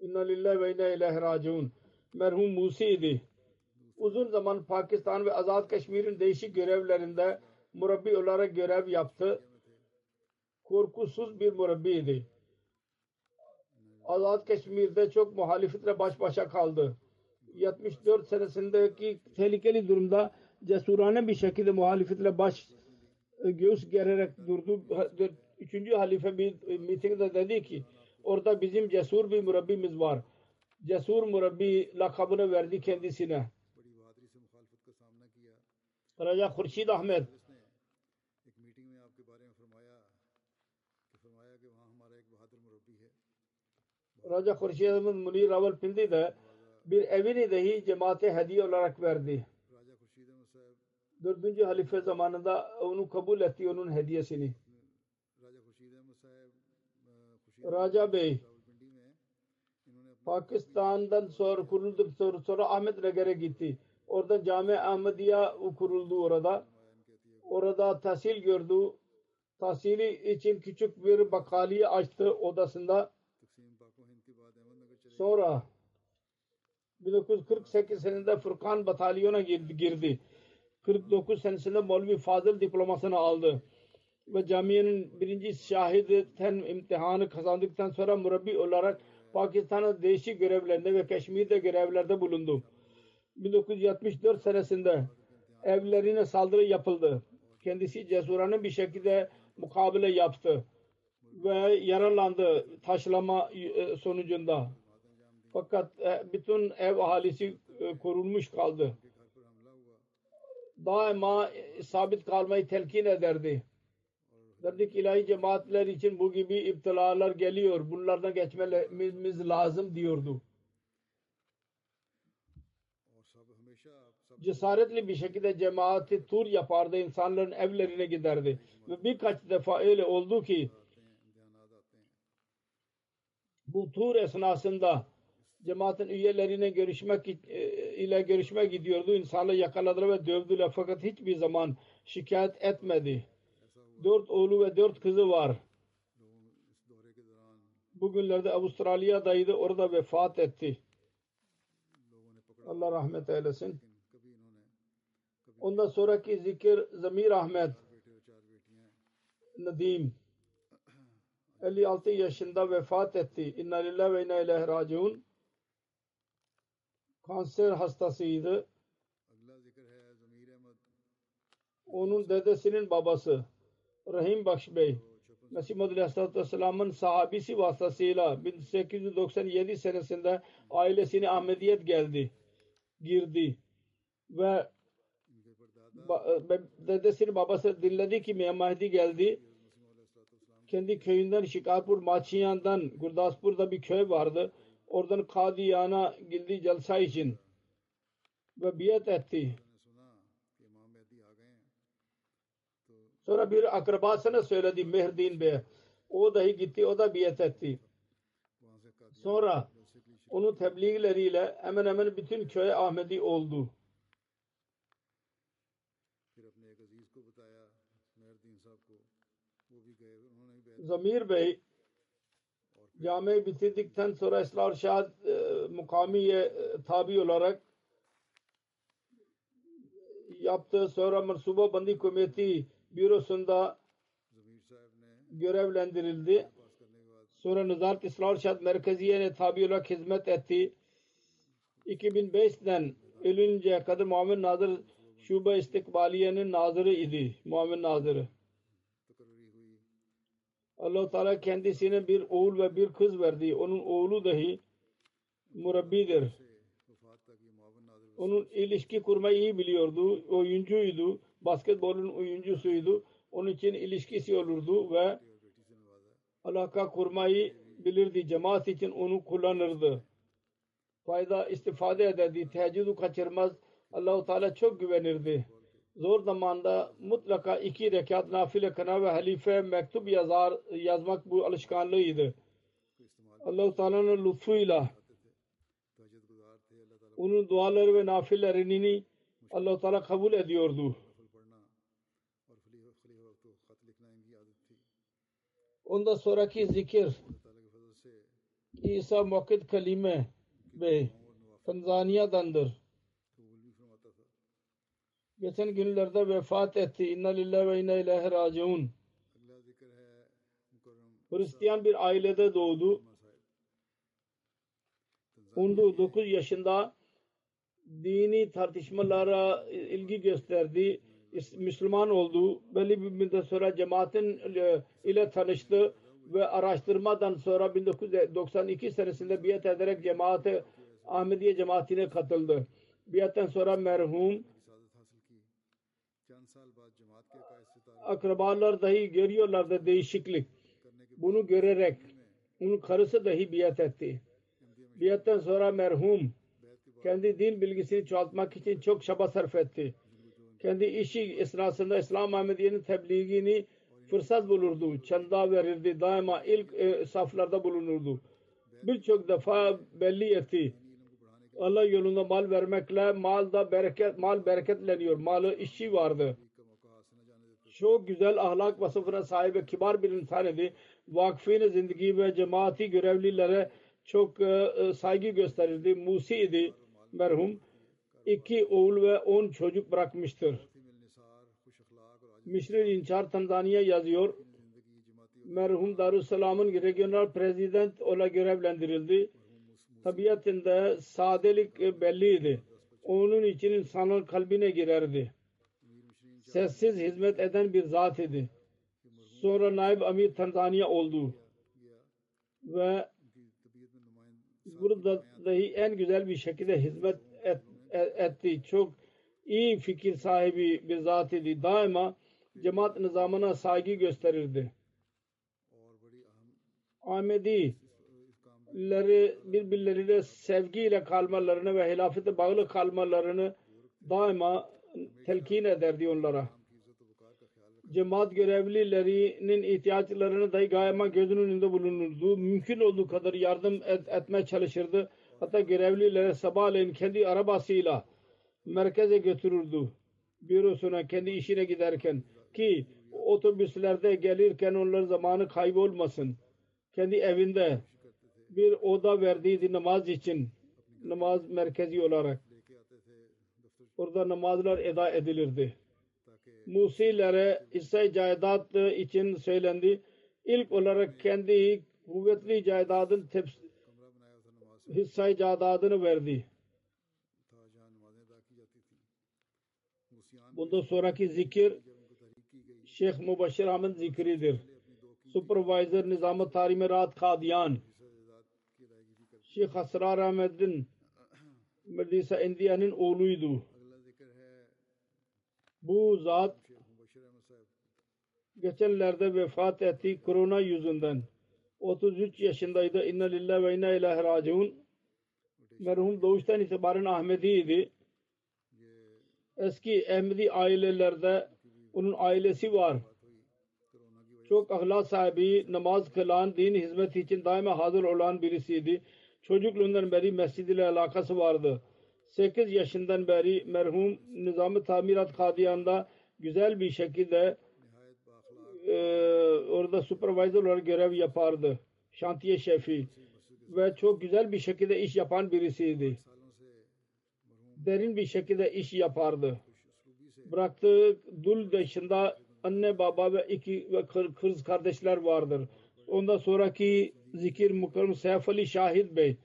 İnna lillahi ve inna ilahi raciun. Merhum Musi'ydi. Uzun zaman Pakistan ve Azad Keşmir'in değişik görevlerinde murabbi olarak görev yaptı. Korkusuz bir murabbiydi. Azad Keşmir'de çok muhalifetle baş başa kaldı. 74 senesindeki tehlikeli durumda cesurane bir şekilde muhalifetle baş göğüs gererek durdu. Üçüncü halife bir mitingde dedi ki orada bizim cesur bir murabbimiz var. Cesur murabbi lakabını verdi kendisine. Raja Khurşid Ahmet Raja Khurşid Ahmet Munir Ravalpindi'de bir evini dahi cemaate hediye olarak verdi. Dördüncü halife zamanında onu kabul etti onun hediyesini. Raja Bey Pakistan'dan sonra kurulduk sonra, sonra Ahmet Nagar'a gitti. Orada Cami Ahmediye kuruldu orada. Orada tahsil gördü. Tahsili için küçük bir bakaliye açtı odasında. Sonra 1948 senesinde Furkan batalyona girdi. 49 senesinde Molvi Fazıl diplomasını aldı. Ve camiyenin birinci şahiden imtihanı kazandıktan sonra murabbi olarak Pakistan'ın değişik görevlerinde ve Keşmir'de görevlerde bulundu. 1974 senesinde evlerine saldırı yapıldı. Kendisi cesurane bir şekilde mukabele yaptı ve yaralandı taşlama sonucunda. Fakat bütün ev ahalisi korunmuş kaldı. Daima sabit kalmayı telkin ederdi. Derdi ki ilahi cemaatler için bu gibi iptilalar geliyor. Bunlardan geçmemiz lazım diyordu. Cesaretli bir şekilde cemaati tur yapardı. insanların evlerine giderdi. Ve birkaç defa öyle oldu ki bu tur esnasında cemaatin üyelerine görüşmek ile görüşme gidiyordu. İnsanları yakaladılar ve dövdüler fakat hiçbir zaman şikayet etmedi. Dört oğlu ve dört kızı var. Bugünlerde Avustralya'daydı. Orada vefat etti. Allah rahmet eylesin. Ondan sonraki zikir Zamir Ahmet Nadim 56 yaşında vefat etti. İnna lillahi ve inna ileyhi raciun. Kanser hastasıydı. Onun dedesinin babası Rahim Bakş Bey Mesih Muhammed Aleyhisselatü Vesselam'ın sahabisi vasıtasıyla 1897 senesinde ailesine Ahmediyet geldi. Girdi. Ve dedesinin babası dinledi ki Mahdi geldi. kendi köyünden Şikarpur Maçiyan'dan Gurdaspur'da bir köy vardı. Oradan Kadiyan'a girdi celsa için ve biat etti. Sonra bir akrabasına söyledi Mehrdin Bey. O dahi gitti, o da biat etti. Sonra onun tebliğleriyle hemen hemen bütün köy Ahmedi oldu. Zamir Bey camiyi bitirdikten sonra Esrar Şah e, mukamiye e, tabi olarak yaptığı sonra Mansuba Bandi Komiti bürosunda görevlendirildi. Sonra Nezaret İsrar Şad Merkeziye'ne tabi olarak hizmet etti. 2005'ten ölünceye kadar Muhammed Nazır Şube İstikbaliye'nin nazırı idi. Muhammed Nazırı. Allah Teala kendisine bir oğul ve bir kız verdi. Onun oğlu dahi murabbidir. Onun ilişki kurmayı iyi biliyordu. Oyuncuydu. Basketbolun oyuncusuydu. Onun için ilişkisi olurdu ve alaka kurmayı bilirdi. Cemaat için onu kullanırdı. Fayda istifade ederdi. Teheccüdü kaçırmaz. Allahu Teala çok güvenirdi. Zor zamanda mutlaka iki rekat nafile kına ve halife mektup yazar, yazmak bu alışkanlığıydı. Allah-u Teala'nın lütfuyla onun duaları ve nafillerini Allah-u Teala kabul ediyordu. Ondan sonraki zikir İsa Muhakkid Kalime Bey Tanzanya'dandır. Geçen günlerde vefat etti. İnna lillahi ve inna ilahi raciun. Hristiyan bir ailede doğdu. 19 yaşında dini tartışmalara ilgi gösterdi. Müslüman oldu. Belli bir müddet sonra cemaatin ile tanıştı ve araştırmadan sonra 1992 senesinde biat ederek cemaate Ahmediye cemaatine katıldı. Biatten sonra merhum akrabalar dahi görüyorlardı değişiklik. Bunu görerek onun karısı dahi biat etti. Biatten sonra merhum kendi din bilgisini çoğaltmak için çok çaba sarf etti. Kendi işi esnasında İslam Ahmediye'nin tebliğini fırsat bulurdu. Çanda verirdi. Daima ilk e, saflarda bulunurdu. Birçok defa belli etti. Allah yolunda mal vermekle mal da bereket mal bereketleniyor. Malı işi vardı. Çok güzel ahlak vasıfına sahip kibar bir insan idi. Vakfine zindagi ve cemaati görevlilere çok e, saygı gösterirdi. Musi idi merhum. İki oğul ve on çocuk bırakmıştır. Mission İnçar Tanzanya yazıyor. Merhum Darussalam'ın regional prezident olarak görevlendirildi. Tabiatında sadelik belliydi. Onun için insanın kalbine girerdi. Sessiz hizmet eden bir zat idi. Sonra Naib Amir Tanzanya oldu. Ve burada dahi en güzel bir şekilde hizmet et, et, etti. Çok iyi fikir sahibi bir zat idi. Daima cemaat nizamına saygı gösterirdi. Ahmedileri birbirleriyle sevgiyle kalmalarını ve hilafete bağlı kalmalarını daima telkin ederdi onlara. Cemaat görevlilerinin ihtiyaçlarını dahi daima gözünün önünde bulunurdu. Mümkün olduğu kadar yardım et, etmeye çalışırdı. Hatta görevlilere sabahleyin kendi arabasıyla merkeze götürürdü. Bürosuna kendi işine giderken ki otobüslerde gelirken onların zamanı kaybolmasın. Kendi evinde bir oda verdiydi namaz için. Namaz merkezi olarak. Orada namazlar eda edilirdi. Musilere hisse caidat için söylendi. İlk olarak kendi kuvvetli caydadın hisse caydadını verdi. Bundan sonraki zikir Şeyh Mubashir Ahmet zikridir. Supervisor Nizam-ı Tarim-i Rahat Kadiyan Şeyh Asrar Ahmet'in Medisa India'nın oğluydu. Bu zat geçenlerde vefat etti korona yüzünden. 33 yaşındaydı. İnna lillahi ve inna ilahe raciun. Merhum doğuştan itibaren Ahmediydi. Eski Ahmedi ailelerde onun ailesi var. Çok ahlak sahibi, namaz kılan, din hizmeti için daima hazır olan birisiydi. Çocukluğundan beri mescid ile alakası vardı. 8 yaşından beri merhum Nizam-ı Tamirat Kadiyan'da güzel bir şekilde e, orada supervisor olarak görev yapardı. Şantiye şefi ve çok güzel bir şekilde iş yapan birisiydi. Derin bir şekilde iş yapardı. Bıraktığı dul dışında anne baba ve iki ve kız kardeşler vardır. Ondan sonraki zikir mukarrem Seyf Ali Şahid Bey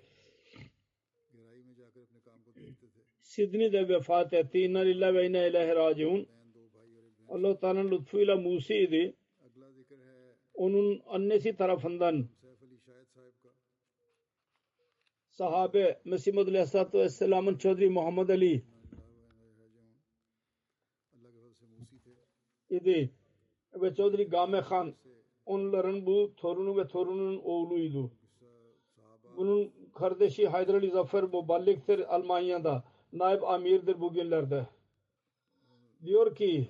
Sidni de vefat etti. İnna lillahi ve inna ilahi raciun. Allah Teala'nın lütfuyla Musi idi. Onun annesi tarafından sahabe Mesih Madhu Aleyhisselatü Vesselam'ın Çodri Muhammed Ali idi ve Çodri Game Khan onların bu torunu ve torunun oğluydu. Bunun kardeşi Haydar Ali Zafer Muballik'tir Almanya'da naib amirdir bugünlerde. Diyor ki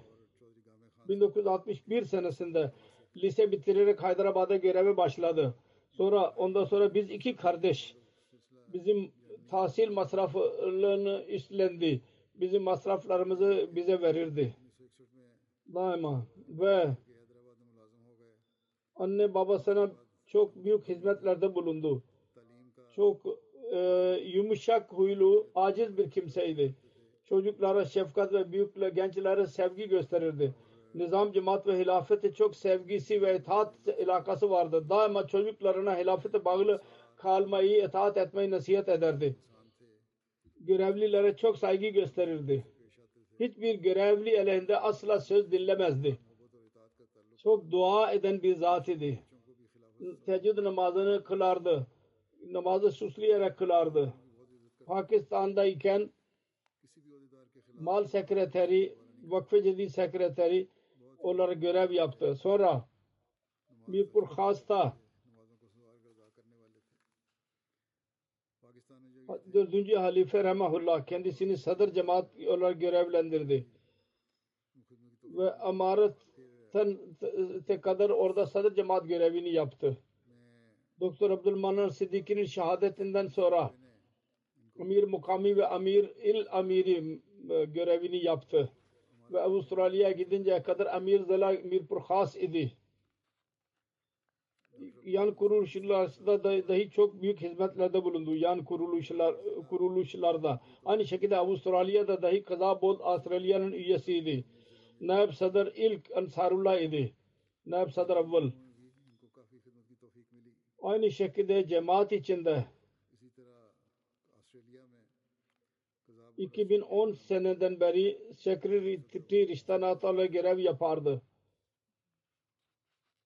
1961 senesinde lise bitirerek Haydarabad'a göreve başladı. Sonra ondan sonra biz iki kardeş bizim tahsil masraflarını üstlendi. Bizim masraflarımızı bize verirdi. Daima ve anne babasına çok büyük hizmetlerde bulundu. Çok e, yumuşak huylu, aciz bir kimseydi. Çocuklara şefkat ve büyükle gençlere sevgi gösterirdi. Nizam, cemaat ve hilafete çok sevgisi ve itaat ilakası vardı. Daima çocuklarına hilafete bağlı kalmayı, itaat etmeyi nasihat ederdi. Görevlilere çok saygı gösterirdi. Hiçbir görevli aleyhinde asla söz dinlemezdi. Çok dua eden bir zat idi. Teheccüd namazını kılardı namazı suslayarak kılardı. Pakistan'dayken mal sekreteri, vakfe cedid sekreteri onlara görev yaptı. Sonra Mirpur Khas'ta dördüncü halife Rahmahullah kendisini sadır cemaat olarak görevlendirdi. Ve amaretten kadar orada sadır cemaat görevini yaptı. Doktor Abdülmanar Siddiki'nin şehadetinden sonra Amir Mukami ve Amir İl Amiri e, görevini yaptı. Ve Avustralya'ya gidinceye kadar Amir Zala Mirpur Khas idi. Yan kuruluşlarda da, dahi çok büyük hizmetlerde bulundu. Yan kuruluşlar, kuruluşlarda. Aynı şekilde Avustralya'da dahi Kazabod Avustralya'nın üyesiydi. Naib Sadr ilk Ansarullah idi. Naib Sadr evvel. Aynı şekilde cemaat içinde 2010 seneden beri sekreteri iştanatarla görev yapardı.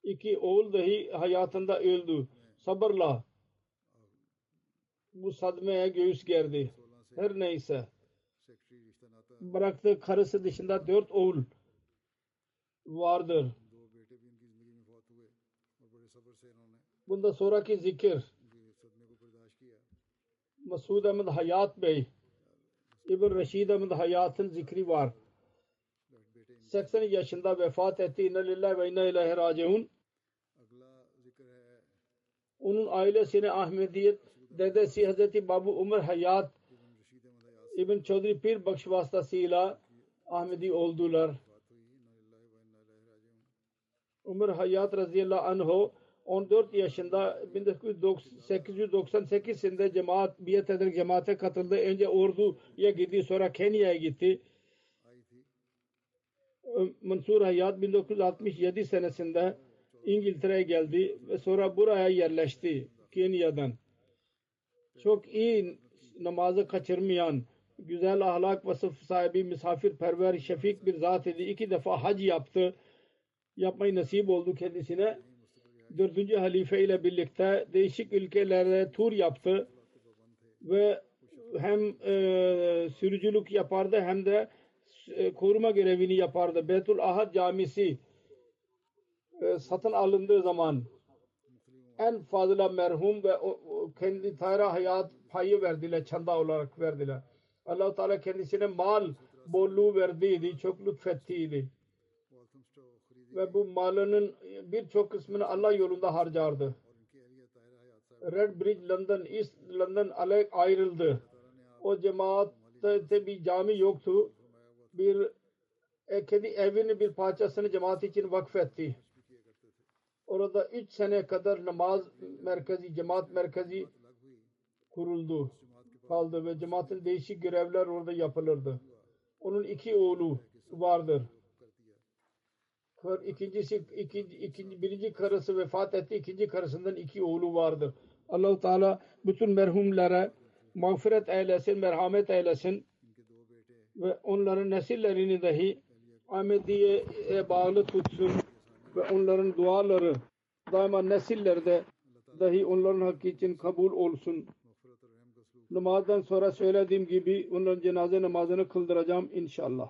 İki oğul dahi hayatında öldü. Sabırla bu sadmeye göğüs gerdi. Her neyse bıraktı karısı dışında dört oğul vardır. Bunda sonraki zikir Masud Ahmet Hayat Bey İbn Reşid Ahmet Hayat'ın zikri var. 80 yaşında vefat etti. İnne lillahi ve inne ilahi raciun. Onun ailesine Ahmediyet dedesi Hazreti Babu Umar Hayat İbn Çodri Pir Bakş vasıtasıyla Ahmedi oldular. Umar Hayat radıyallahu anh 14 yaşında 1898'sinde cemaat biat ederek cemaate katıldı. Önce Ordu'ya gitti sonra Kenya'ya gitti. Mansur Hayat 1967 senesinde İngiltere'ye geldi ve sonra buraya yerleşti Kenya'dan. Çok iyi namazı kaçırmayan, güzel ahlak vasıf sahibi, misafirperver, şefik bir zat idi. İki defa hac yaptı. Yapmayı nasip oldu kendisine Dördüncü halife ile birlikte değişik ülkelerde tur yaptı ve hem e, sürücülük yapardı hem de e, koruma görevini yapardı. Beytul Ahad Camisi e, satın alındığı zaman en fazla merhum ve o, o kendi tayra hayat payı verdiler, çanda olarak verdiler. allah Teala kendisine mal bolluğu verdiydi, çok lütfettiydi. Ve bu malının birçok kısmını Allah yolunda harcardı. Red Bridge London, East London ayrıldı. O cemaatte bir cami yoktu. Bir e, kendi evinin bir parçasını cemaat için vakfetti. Orada üç sene kadar namaz merkezi, cemaat merkezi kuruldu. Kaldı ve cemaatin değişik görevler orada yapılırdı. Onun iki oğlu vardır. Kar- İkincisi, ikinci, ikinci, birinci karısı vefat etti. ikinci karısından iki oğlu vardır. allah Teala bütün merhumlara mağfiret eylesin, merhamet eylesin ve onların nesillerini dahi Ahmediye'ye bağlı tutsun ve onların duaları daima nesillerde dahi onların hakkı için kabul olsun. Namazdan sonra söylediğim gibi onların cenaze namazını kıldıracağım inşallah.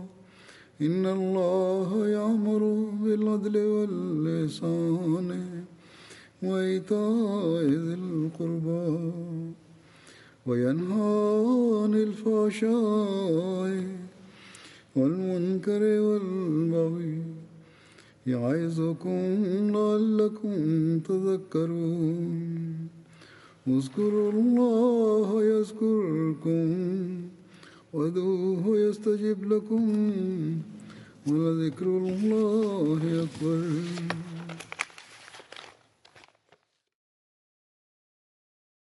إن الله يأمر بالعدل واللسان وإيتاء ذي القربى وينهى عن الفحشاء والمنكر والبغي يعظكم لعلكم تذكرون اذكروا الله يذكركم وادعوه يستجب لكم ولذكر الله أكبر